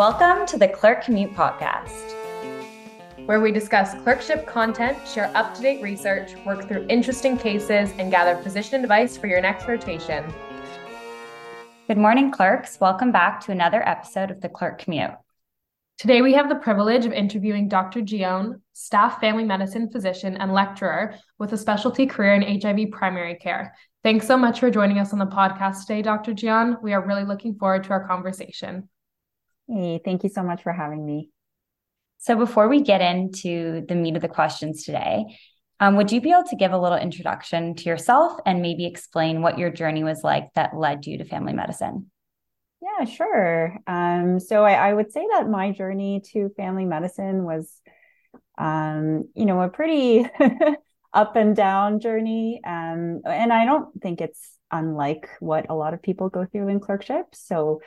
Welcome to the Clerk Commute Podcast, where we discuss clerkship content, share up to date research, work through interesting cases, and gather position advice for your next rotation. Good morning, clerks. Welcome back to another episode of the Clerk Commute. Today, we have the privilege of interviewing Dr. Jeon, staff family medicine physician and lecturer with a specialty career in HIV primary care. Thanks so much for joining us on the podcast today, Dr. Jeon. We are really looking forward to our conversation. Hey, thank you so much for having me. So, before we get into the meat of the questions today, um, would you be able to give a little introduction to yourself and maybe explain what your journey was like that led you to family medicine? Yeah, sure. Um, so I, I, would say that my journey to family medicine was, um, you know, a pretty up and down journey. Um, and I don't think it's unlike what a lot of people go through in clerkship. So,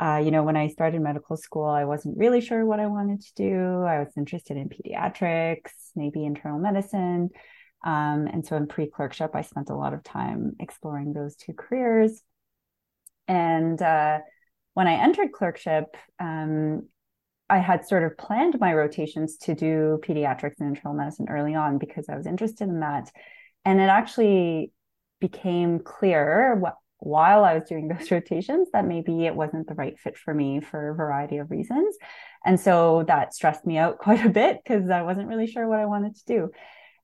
uh, you know, when I started medical school, I wasn't really sure what I wanted to do. I was interested in pediatrics, maybe internal medicine. Um, and so in pre clerkship, I spent a lot of time exploring those two careers. And uh, when I entered clerkship, um, I had sort of planned my rotations to do pediatrics and internal medicine early on because I was interested in that. And it actually became clear what, while I was doing those rotations that maybe it wasn't the right fit for me for a variety of reasons. And so that stressed me out quite a bit because I wasn't really sure what I wanted to do.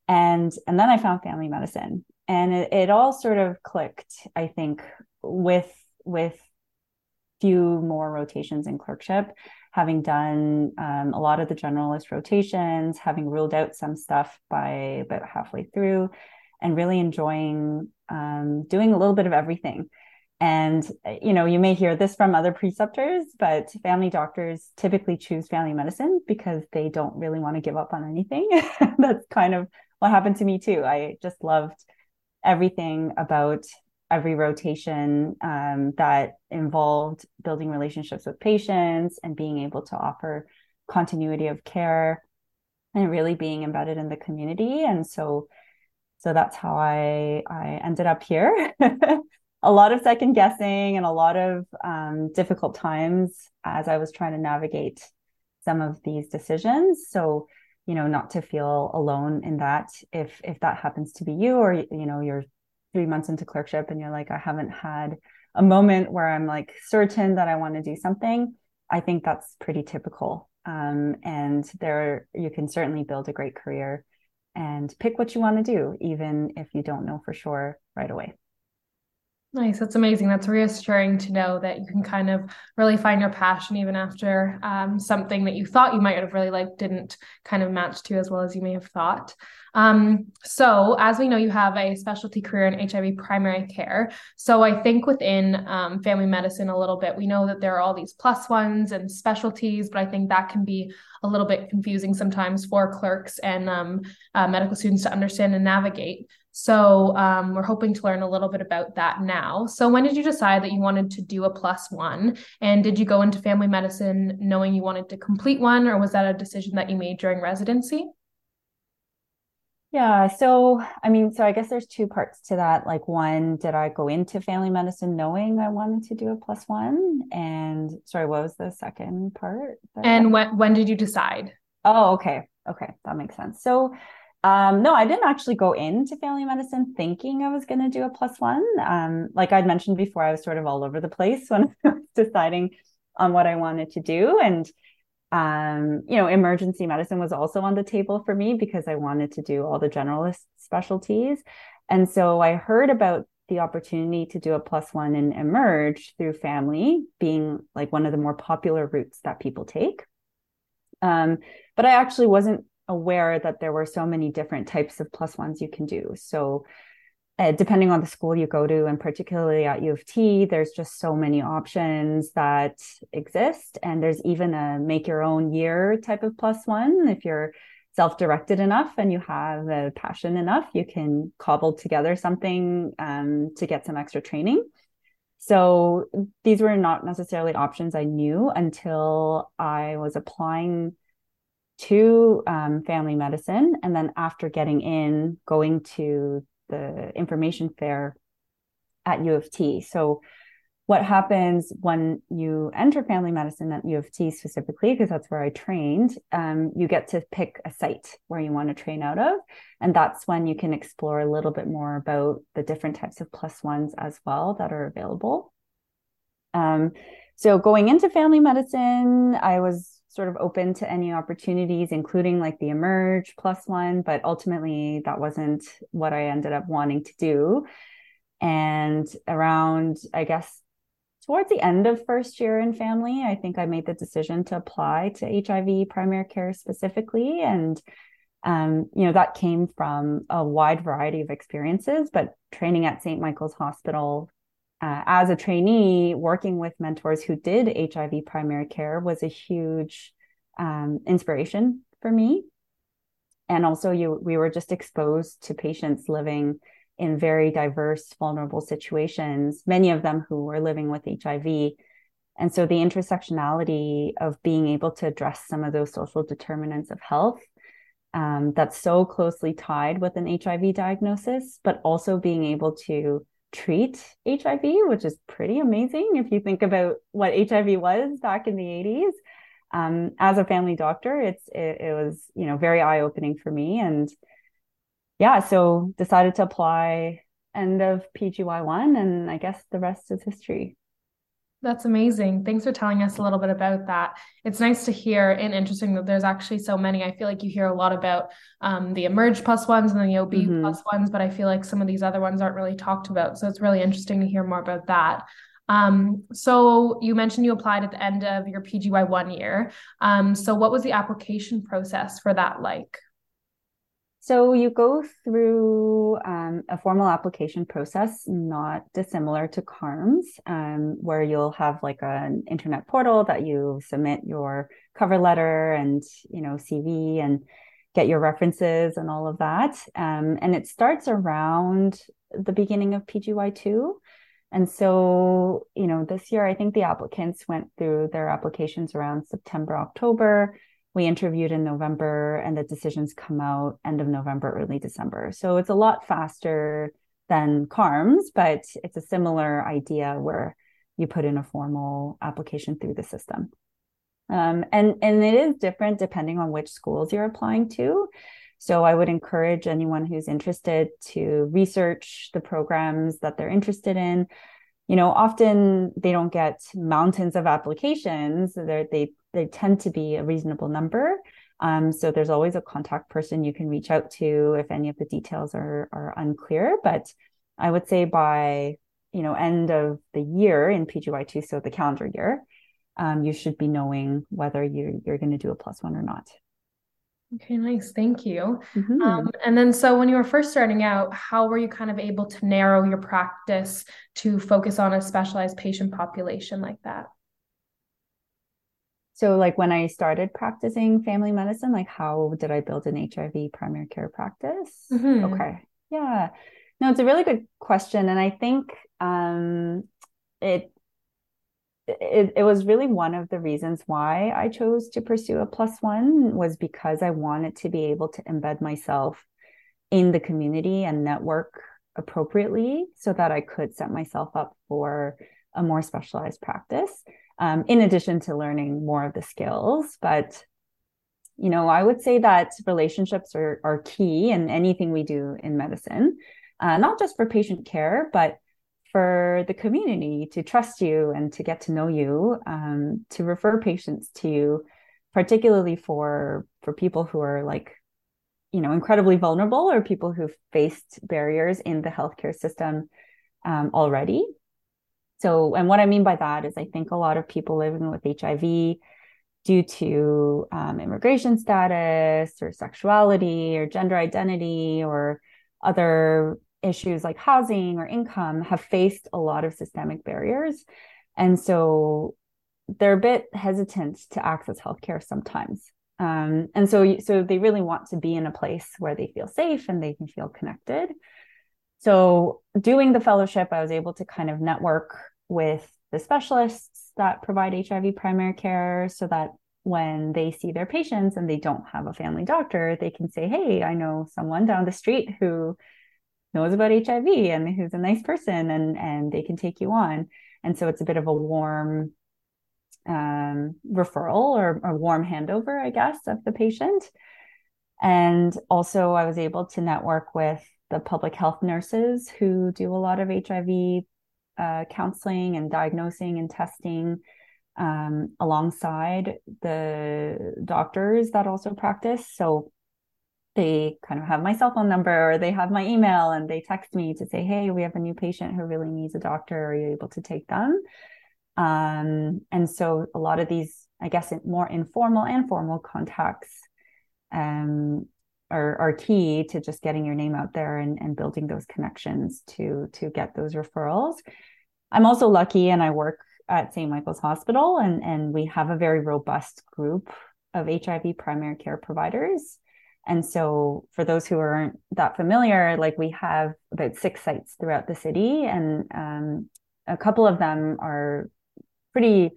And and then I found family medicine. And it, it all sort of clicked, I think, with with few more rotations in clerkship, having done um, a lot of the generalist rotations, having ruled out some stuff by about halfway through, and really enjoying um, doing a little bit of everything. And, you know, you may hear this from other preceptors, but family doctors typically choose family medicine because they don't really want to give up on anything. That's kind of what happened to me too. I just loved everything about every rotation um, that involved building relationships with patients and being able to offer continuity of care and really being embedded in the community and so so that's how i i ended up here a lot of second guessing and a lot of um, difficult times as i was trying to navigate some of these decisions so you know not to feel alone in that if if that happens to be you or you know you're three months into clerkship and you're like, I haven't had a moment where I'm like certain that I want to do something, I think that's pretty typical. Um, and there, you can certainly build a great career and pick what you want to do, even if you don't know for sure right away. Nice. That's amazing. That's reassuring to know that you can kind of really find your passion even after um, something that you thought you might have really liked didn't kind of match to as well as you may have thought. Um, so, as we know, you have a specialty career in HIV primary care. So, I think within um, family medicine, a little bit, we know that there are all these plus ones and specialties, but I think that can be a little bit confusing sometimes for clerks and um, uh, medical students to understand and navigate. So um, we're hoping to learn a little bit about that now. So when did you decide that you wanted to do a plus one? And did you go into family medicine knowing you wanted to complete one, or was that a decision that you made during residency? Yeah, so I mean, so I guess there's two parts to that. Like, one, did I go into family medicine knowing I wanted to do a plus one? And sorry, what was the second part? And when when did you decide? Oh, okay, okay, that makes sense. So um, no, I didn't actually go into family medicine thinking I was going to do a plus one. Um, like I'd mentioned before, I was sort of all over the place when I was deciding on what I wanted to do. And, um, you know, emergency medicine was also on the table for me because I wanted to do all the generalist specialties. And so I heard about the opportunity to do a plus one and emerge through family being like one of the more popular routes that people take. Um, but I actually wasn't aware that there were so many different types of plus ones you can do. So, uh, depending on the school you go to, and particularly at U of T, there's just so many options that exist. And there's even a make your own year type of plus one. If you're self directed enough and you have a passion enough, you can cobble together something um, to get some extra training. So these were not necessarily options I knew until I was applying to um, family medicine. And then after getting in, going to the information fair at U of T. So what happens when you enter family medicine at U of T specifically, because that's where I trained, um, you get to pick a site where you want to train out of. And that's when you can explore a little bit more about the different types of plus ones as well that are available. Um, so going into family medicine, I was sort of open to any opportunities, including like the Emerge plus one, but ultimately that wasn't what I ended up wanting to do. And around, I guess, towards the end of first year in family, I think I made the decision to apply to HIV primary care specifically. And, um, you know, that came from a wide variety of experiences, but training at St. Michael's Hospital uh, as a trainee, working with mentors who did HIV primary care was a huge um, inspiration for me. And also, you we were just exposed to patients living in very diverse, vulnerable situations, many of them who were living with HIV. And so the intersectionality of being able to address some of those social determinants of health um, that's so closely tied with an HIV diagnosis, but also being able to treat HIV, which is pretty amazing if you think about what HIV was back in the 80s. Um, as a family doctor, it's it, it was you know very eye opening for me, and yeah, so decided to apply end of PGY1 and I guess the rest is history. That's amazing. Thanks for telling us a little bit about that. It's nice to hear and interesting that there's actually so many. I feel like you hear a lot about um, the emerge plus ones and the OB mm-hmm. plus ones, but I feel like some of these other ones aren't really talked about. So it's really interesting to hear more about that. Um, so you mentioned you applied at the end of your PGY one year. Um, so what was the application process for that like? So you go through um, a formal application process, not dissimilar to CARMS, um, where you'll have like an internet portal that you submit your cover letter and you know CV and get your references and all of that. Um, and it starts around the beginning of PGY two. And so, you know, this year I think the applicants went through their applications around September, October we interviewed in November and the decisions come out end of November, early December. So it's a lot faster than CARMS, but it's a similar idea where you put in a formal application through the system. Um, and, and it is different depending on which schools you're applying to. So I would encourage anyone who's interested to research the programs that they're interested in you know often they don't get mountains of applications They're, they they tend to be a reasonable number um, so there's always a contact person you can reach out to if any of the details are are unclear but i would say by you know end of the year in pgy2 so the calendar year um, you should be knowing whether you you're going to do a plus one or not Okay, nice. Thank you. Mm-hmm. Um, and then, so when you were first starting out, how were you kind of able to narrow your practice to focus on a specialized patient population like that? So, like when I started practicing family medicine, like how did I build an HIV primary care practice? Mm-hmm. Okay. Yeah. No, it's a really good question. And I think um, it it, it was really one of the reasons why I chose to pursue a plus one was because I wanted to be able to embed myself in the community and network appropriately so that I could set myself up for a more specialized practice, um, in addition to learning more of the skills. But, you know, I would say that relationships are, are key in anything we do in medicine, uh, not just for patient care, but for the community to trust you and to get to know you, um, to refer patients to you, particularly for for people who are like, you know, incredibly vulnerable or people who've faced barriers in the healthcare system um, already. So, and what I mean by that is, I think a lot of people living with HIV due to um, immigration status or sexuality or gender identity or other issues like housing or income have faced a lot of systemic barriers. And so they're a bit hesitant to access healthcare sometimes. Um, and so, so they really want to be in a place where they feel safe and they can feel connected. So, doing the fellowship, I was able to kind of network with the specialists that provide HIV primary care so that when they see their patients and they don't have a family doctor, they can say, Hey, I know someone down the street who knows about HIV and who's a nice person and and they can take you on. And so it's a bit of a warm um, referral or a warm handover, I guess, of the patient. And also, I was able to network with the public health nurses who do a lot of HIV uh, counseling and diagnosing and testing um, alongside the doctors that also practice. So they kind of have my cell phone number or they have my email and they text me to say, hey, we have a new patient who really needs a doctor. Are you able to take them? Um, and so a lot of these, I guess, more informal and formal contacts um, are, are key to just getting your name out there and, and building those connections to to get those referrals. I'm also lucky and I work at St. Michael's Hospital and, and we have a very robust group of HIV primary care providers. And so for those who aren't that familiar, like we have about six sites throughout the city and um, a couple of them are pretty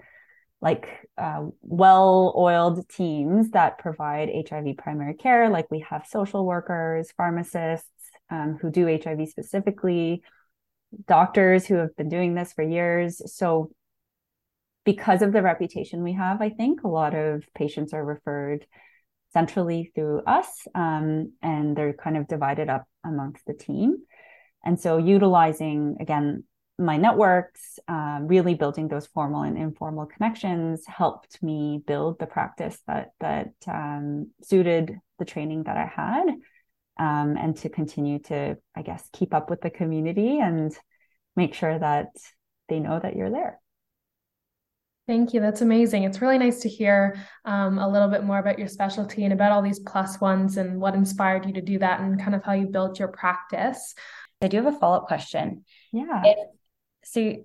like uh, well-oiled teams that provide HIV primary care. Like we have social workers, pharmacists um, who do HIV specifically, doctors who have been doing this for years. So because of the reputation we have, I think a lot of patients are referred centrally through us, um, and they're kind of divided up amongst the team. And so utilizing again my networks, um, really building those formal and informal connections helped me build the practice that that um, suited the training that I had, um, and to continue to, I guess, keep up with the community and make sure that they know that you're there. Thank you. That's amazing. It's really nice to hear um, a little bit more about your specialty and about all these plus ones and what inspired you to do that and kind of how you built your practice. I do have a follow up question. Yeah. If so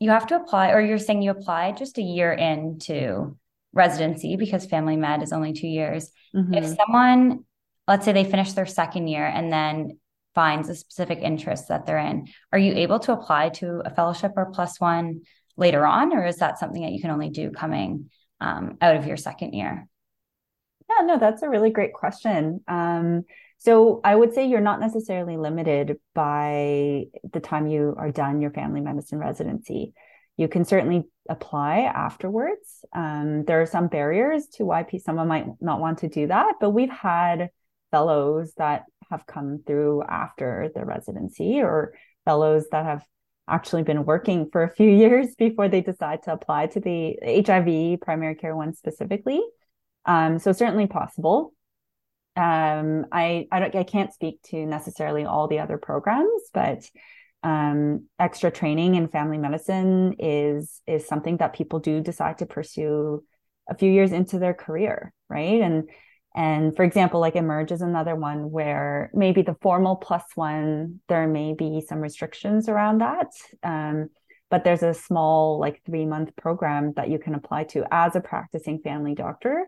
you have to apply, or you're saying you applied just a year into residency because family med is only two years. Mm-hmm. If someone, let's say they finish their second year and then finds a specific interest that they're in, are you able to apply to a fellowship or plus one later on, or is that something that you can only do coming um, out of your second year? Yeah, no, that's a really great question. Um, so I would say you're not necessarily limited by the time you are done your family medicine residency. You can certainly apply afterwards. Um, there are some barriers to why someone might not want to do that, but we've had fellows that have come through after the residency or fellows that have actually been working for a few years before they decide to apply to the HIV primary care one specifically. Um, so certainly possible um, I I, don't, I can't speak to necessarily all the other programs, but um, extra training in family medicine is is something that people do decide to pursue a few years into their career, right? And and for example, like Emerge is another one where maybe the formal plus one there may be some restrictions around that. Um, but there's a small like three month program that you can apply to as a practicing family doctor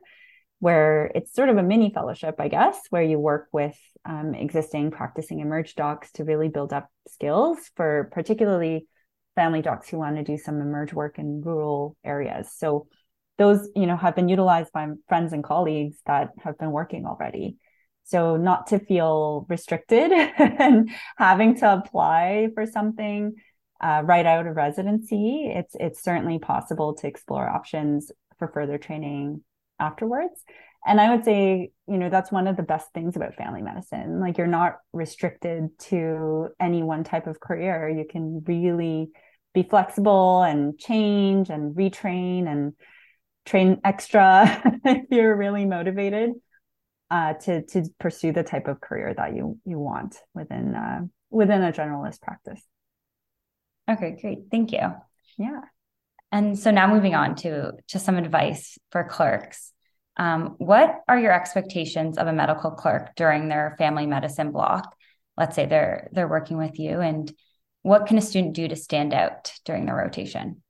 where it's sort of a mini fellowship, I guess, where you work with um, existing practicing emerge docs to really build up skills for particularly family docs who want to do some emerge work in rural areas. So those, you know, have been utilized by friends and colleagues that have been working already. So not to feel restricted and having to apply for something uh, right out of residency, it's it's certainly possible to explore options for further training afterwards. And I would say, you know, that's one of the best things about family medicine. Like you're not restricted to any one type of career. You can really be flexible and change and retrain and train extra if you're really motivated uh, to to pursue the type of career that you you want within uh, within a generalist practice. Okay, great. Thank you. Yeah. And so now moving on to to some advice for clerks. Um, what are your expectations of a medical clerk during their family medicine block? Let's say they're they're working with you, and what can a student do to stand out during the rotation?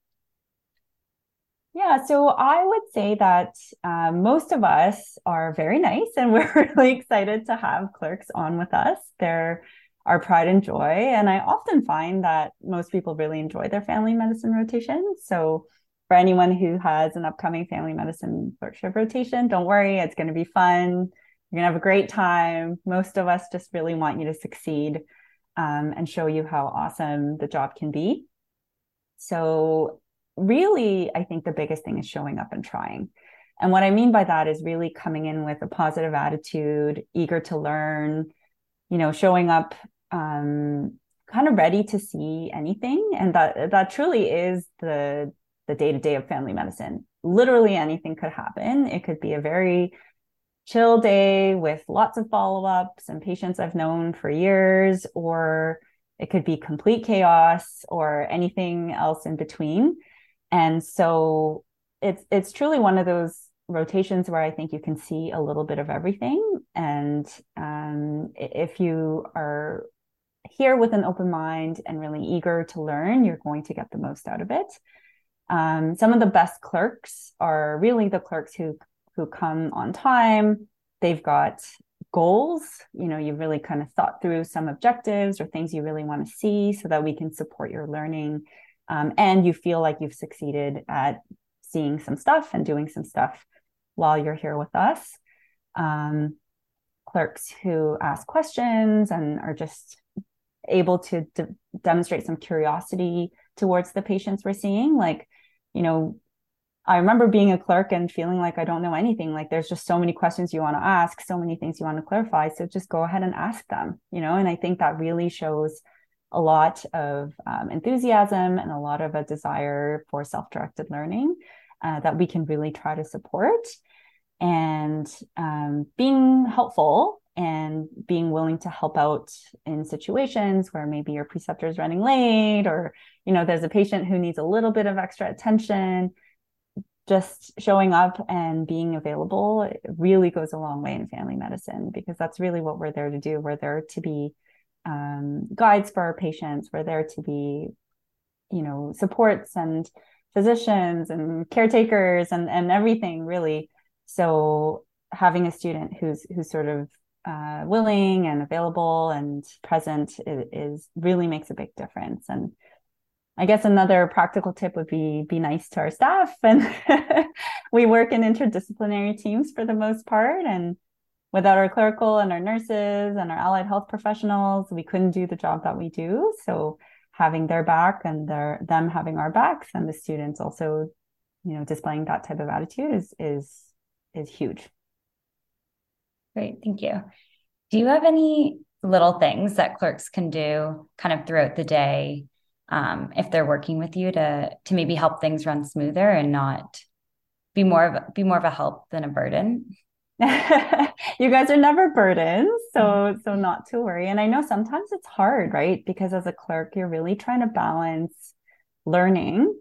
Yeah, so I would say that um, most of us are very nice, and we're really excited to have clerks on with us. They're our pride and joy. And I often find that most people really enjoy their family medicine rotation. So for anyone who has an upcoming family medicine clerkship rotation, don't worry, it's going to be fun. You're going to have a great time. Most of us just really want you to succeed um, and show you how awesome the job can be. So, really, I think the biggest thing is showing up and trying. And what I mean by that is really coming in with a positive attitude, eager to learn, you know, showing up um, kind of ready to see anything. And that that truly is the the day to day of family medicine. Literally anything could happen. It could be a very chill day with lots of follow ups and patients I've known for years, or it could be complete chaos or anything else in between. And so it's it's truly one of those rotations where I think you can see a little bit of everything. And um, if you are here with an open mind and really eager to learn, you're going to get the most out of it. Um, some of the best clerks are really the clerks who who come on time. They've got goals. You know, you've really kind of thought through some objectives or things you really want to see so that we can support your learning. Um, and you feel like you've succeeded at seeing some stuff and doing some stuff while you're here with us. Um, clerks who ask questions and are just able to de- demonstrate some curiosity towards the patients we're seeing. Like, you know, I remember being a clerk and feeling like I don't know anything. Like there's just so many questions you want to ask, so many things you want to clarify. So just go ahead and ask them, you know, and I think that really shows a lot of um, enthusiasm and a lot of a desire for self-directed learning uh, that we can really try to support and um, being helpful and being willing to help out in situations where maybe your preceptor is running late or you know there's a patient who needs a little bit of extra attention just showing up and being available really goes a long way in family medicine because that's really what we're there to do. We're there to be um, guides for our patients. We're there to be you know supports and physicians and caretakers and and everything really so having a student who's who's sort of uh, willing and available and present is, is, really makes a big difference. And I guess another practical tip would be be nice to our staff. And we work in interdisciplinary teams for the most part. And without our clerical and our nurses and our allied health professionals, we couldn't do the job that we do. So having their back and their them having our backs and the students also, you know, displaying that type of attitude is is is huge. Great, thank you. Do you have any little things that clerks can do kind of throughout the day um, if they're working with you to to maybe help things run smoother and not be more of be more of a help than a burden? you guys are never burdens, so mm-hmm. so not to worry. And I know sometimes it's hard, right? Because as a clerk, you're really trying to balance learning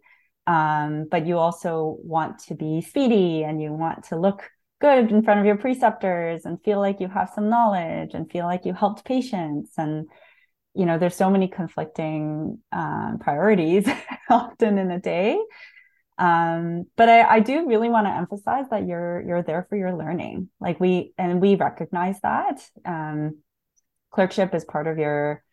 um, but you also want to be speedy and you want to look good in front of your preceptors and feel like you have some knowledge and feel like you helped patients. And you know there's so many conflicting um, priorities often in a day. Um, but I, I do really want to emphasize that you're you're there for your learning. Like we and we recognize that um, clerkship is part of your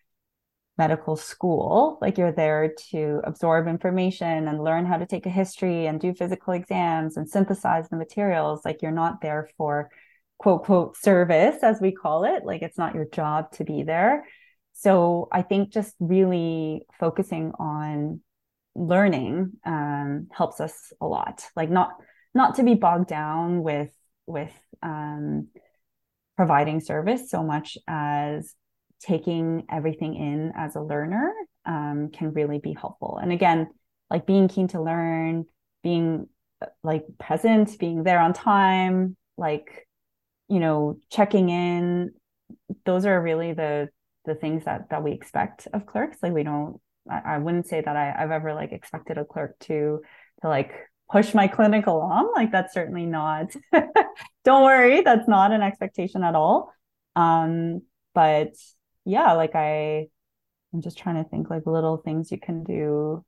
medical school. Like you're there to absorb information and learn how to take a history and do physical exams and synthesize the materials. Like you're not there for quote, quote, service, as we call it. Like it's not your job to be there. So I think just really focusing on learning um, helps us a lot. Like not not to be bogged down with with um, providing service so much as taking everything in as a learner um, can really be helpful. And again, like being keen to learn, being like present, being there on time, like, you know, checking in, those are really the the things that that we expect of clerks. Like we don't I, I wouldn't say that I, I've ever like expected a clerk to to like push my clinic along. Like that's certainly not don't worry, that's not an expectation at all. Um, but yeah, like I, I'm just trying to think like little things you can do.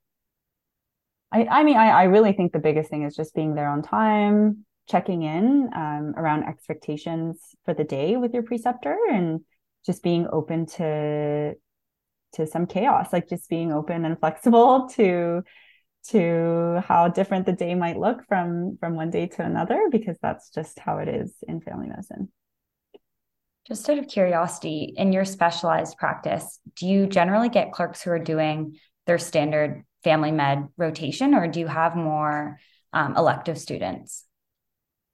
I, I mean, I, I really think the biggest thing is just being there on time, checking in um, around expectations for the day with your preceptor, and just being open to to some chaos, like just being open and flexible to to how different the day might look from from one day to another, because that's just how it is in family medicine. Just out of curiosity, in your specialized practice, do you generally get clerks who are doing their standard family med rotation, or do you have more um, elective students?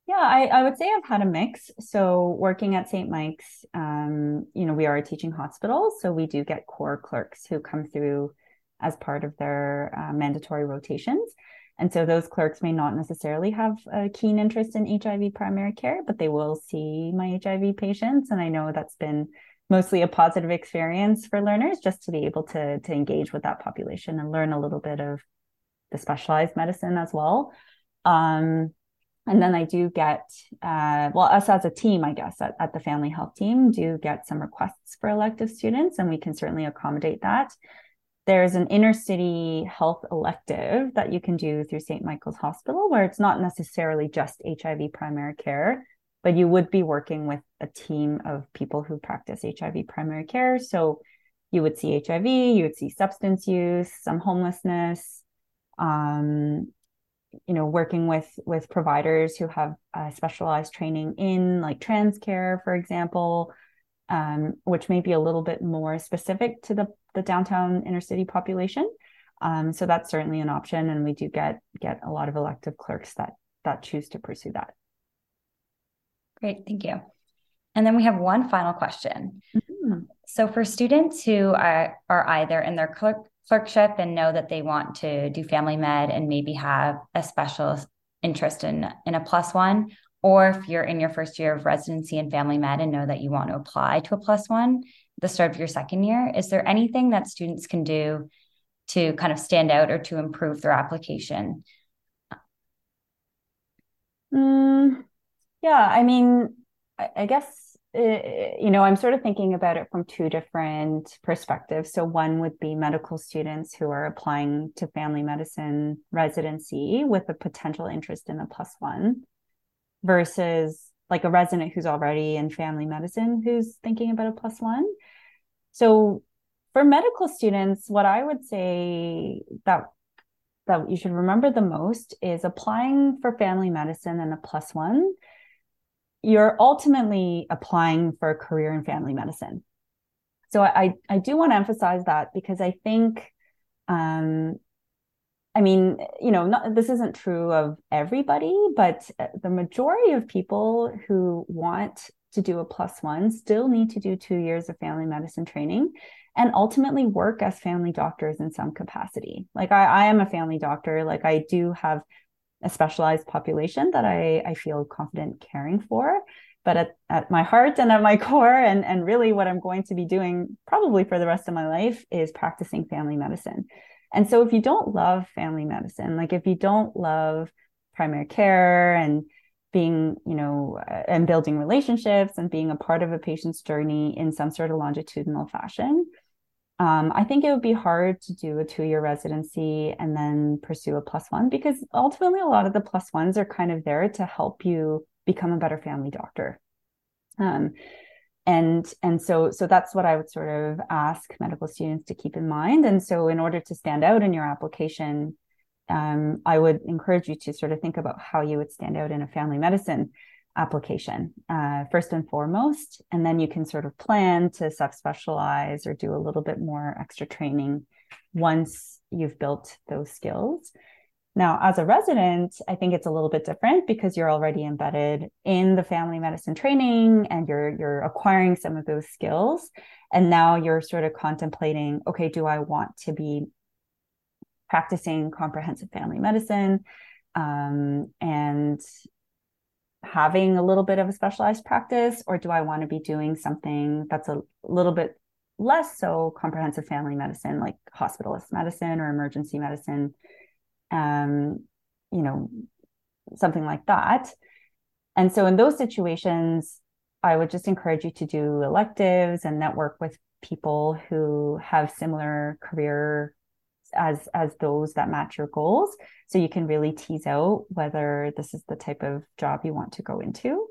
Yeah, I, I would say I've had a mix. So working at St. Mike's, um, you know, we are a teaching hospital, so we do get core clerks who come through as part of their uh, mandatory rotations. And so those clerks may not necessarily have a keen interest in HIV primary care, but they will see my HIV patients. And I know that's been mostly a positive experience for learners just to be able to, to engage with that population and learn a little bit of the specialized medicine as well. Um, and then I do get, uh, well, us as a team, I guess, at, at the family health team, do get some requests for elective students, and we can certainly accommodate that. There's an inner city health elective that you can do through St. Michael's Hospital, where it's not necessarily just HIV primary care, but you would be working with a team of people who practice HIV primary care. So you would see HIV, you would see substance use, some homelessness, um, you know working with with providers who have uh, specialized training in like trans care for example um, which may be a little bit more specific to the the downtown inner city population. Um, so that's certainly an option and we do get get a lot of elective clerks that that choose to pursue that. Great thank you. And then we have one final question. Mm-hmm. so for students who are, are either in their clerk clerkship and know that they want to do family med and maybe have a special interest in in a plus one or if you're in your first year of residency in family med and know that you want to apply to a plus one the start of your second year is there anything that students can do to kind of stand out or to improve their application mm, yeah i mean I, I guess uh, you know, I'm sort of thinking about it from two different perspectives. So, one would be medical students who are applying to family medicine residency with a potential interest in a plus one versus like a resident who's already in family medicine who's thinking about a plus one. So, for medical students, what I would say that that you should remember the most is applying for family medicine and a plus one you're ultimately applying for a career in family medicine. So I, I do want to emphasize that because I think, um, I mean, you know, not, this isn't true of everybody, but uh, the majority of people who want to do a plus one still need to do two years of family medicine training and ultimately work as family doctors in some capacity. Like I, I am a family doctor. Like I do have a specialized population that I, I feel confident caring for. But at, at my heart and at my core, and, and really what I'm going to be doing probably for the rest of my life is practicing family medicine. And so if you don't love family medicine, like if you don't love primary care and being, you know, and building relationships and being a part of a patient's journey in some sort of longitudinal fashion, um, I think it would be hard to do a two year residency and then pursue a plus one because ultimately a lot of the plus ones are kind of there to help you become a better family doctor. Um, and and so so that's what I would sort of ask medical students to keep in mind. And so in order to stand out in your application, um, I would encourage you to sort of think about how you would stand out in a family medicine application uh, first and foremost and then you can sort of plan to subspecialize or do a little bit more extra training once you've built those skills now as a resident i think it's a little bit different because you're already embedded in the family medicine training and you're you're acquiring some of those skills. And now you're sort of contemplating okay do i want to be practicing comprehensive family medicine? Um, and having a little bit of a specialized practice or do I want to be doing something that's a little bit less so comprehensive family medicine like hospitalist medicine or emergency medicine um you know something like that. And so in those situations I would just encourage you to do electives and network with people who have similar career as as those that match your goals. So you can really tease out whether this is the type of job you want to go into.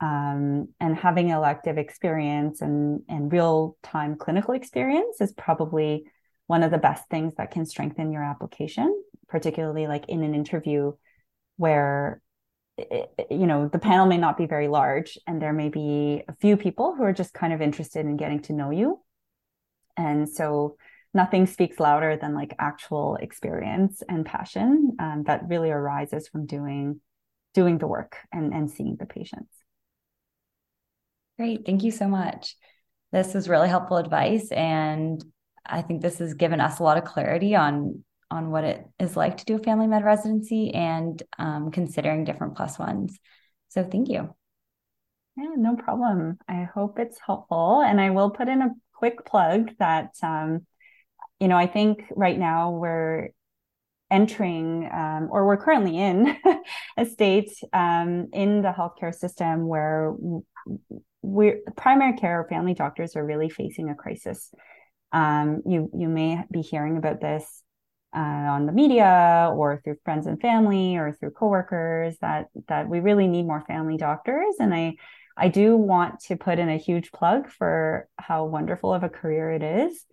Um, and having elective experience and and real time clinical experience is probably one of the best things that can strengthen your application particularly like in an interview where you know the panel may not be very large and there may be a few people who are just kind of interested in getting to know you. And so nothing speaks louder than like actual experience and passion um, that really arises from doing doing the work and and seeing the patients. Great. Thank you so much. This was really helpful advice and i think this has given us a lot of clarity on on what it is like to do a family med residency and um, considering different plus ones. So thank you. Yeah no problem. I hope it's helpful. And i will put in a quick plug that um, you know, I think right now we're entering um, or we're currently in a state um, in the healthcare system where we're primary care or family doctors are really facing a crisis. Um, you you may be hearing about this uh, on the media or through friends and family or through coworkers that that we really need more family doctors and I I do want to put in a huge plug for how wonderful of a career it is.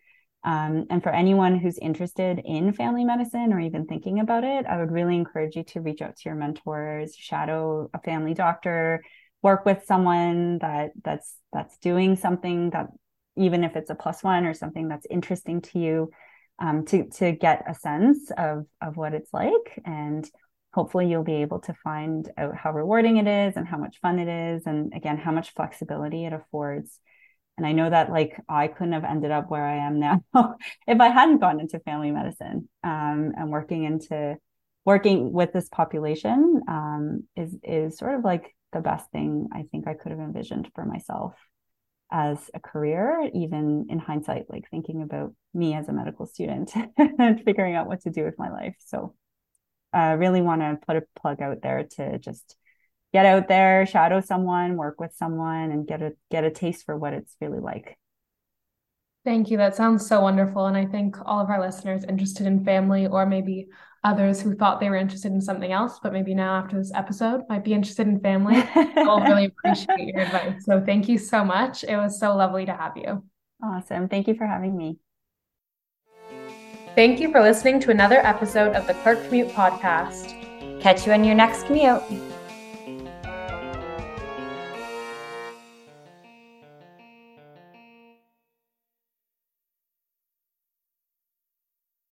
Um, and for anyone who's interested in family medicine or even thinking about it, I would really encourage you to reach out to your mentors, shadow a family doctor, work with someone that that's that's doing something that even if it's a plus one or something that's interesting to you, um, to to get a sense of of what it's like, and hopefully you'll be able to find out how rewarding it is and how much fun it is, and again how much flexibility it affords. And I know that like I couldn't have ended up where I am now if I hadn't gone into family medicine um, and working into working with this population um, is is sort of like the best thing I think I could have envisioned for myself as a career, even in hindsight, like thinking about me as a medical student and figuring out what to do with my life. So I uh, really want to put a plug out there to just get out there, shadow someone, work with someone, and get a get a taste for what it's really like. Thank you. That sounds so wonderful. And I think all of our listeners interested in family, or maybe others who thought they were interested in something else, but maybe now after this episode might be interested in family, I'll really appreciate your advice. So thank you so much. It was so lovely to have you. Awesome. Thank you for having me. Thank you for listening to another episode of the Clerk Commute Podcast. Catch you on your next commute.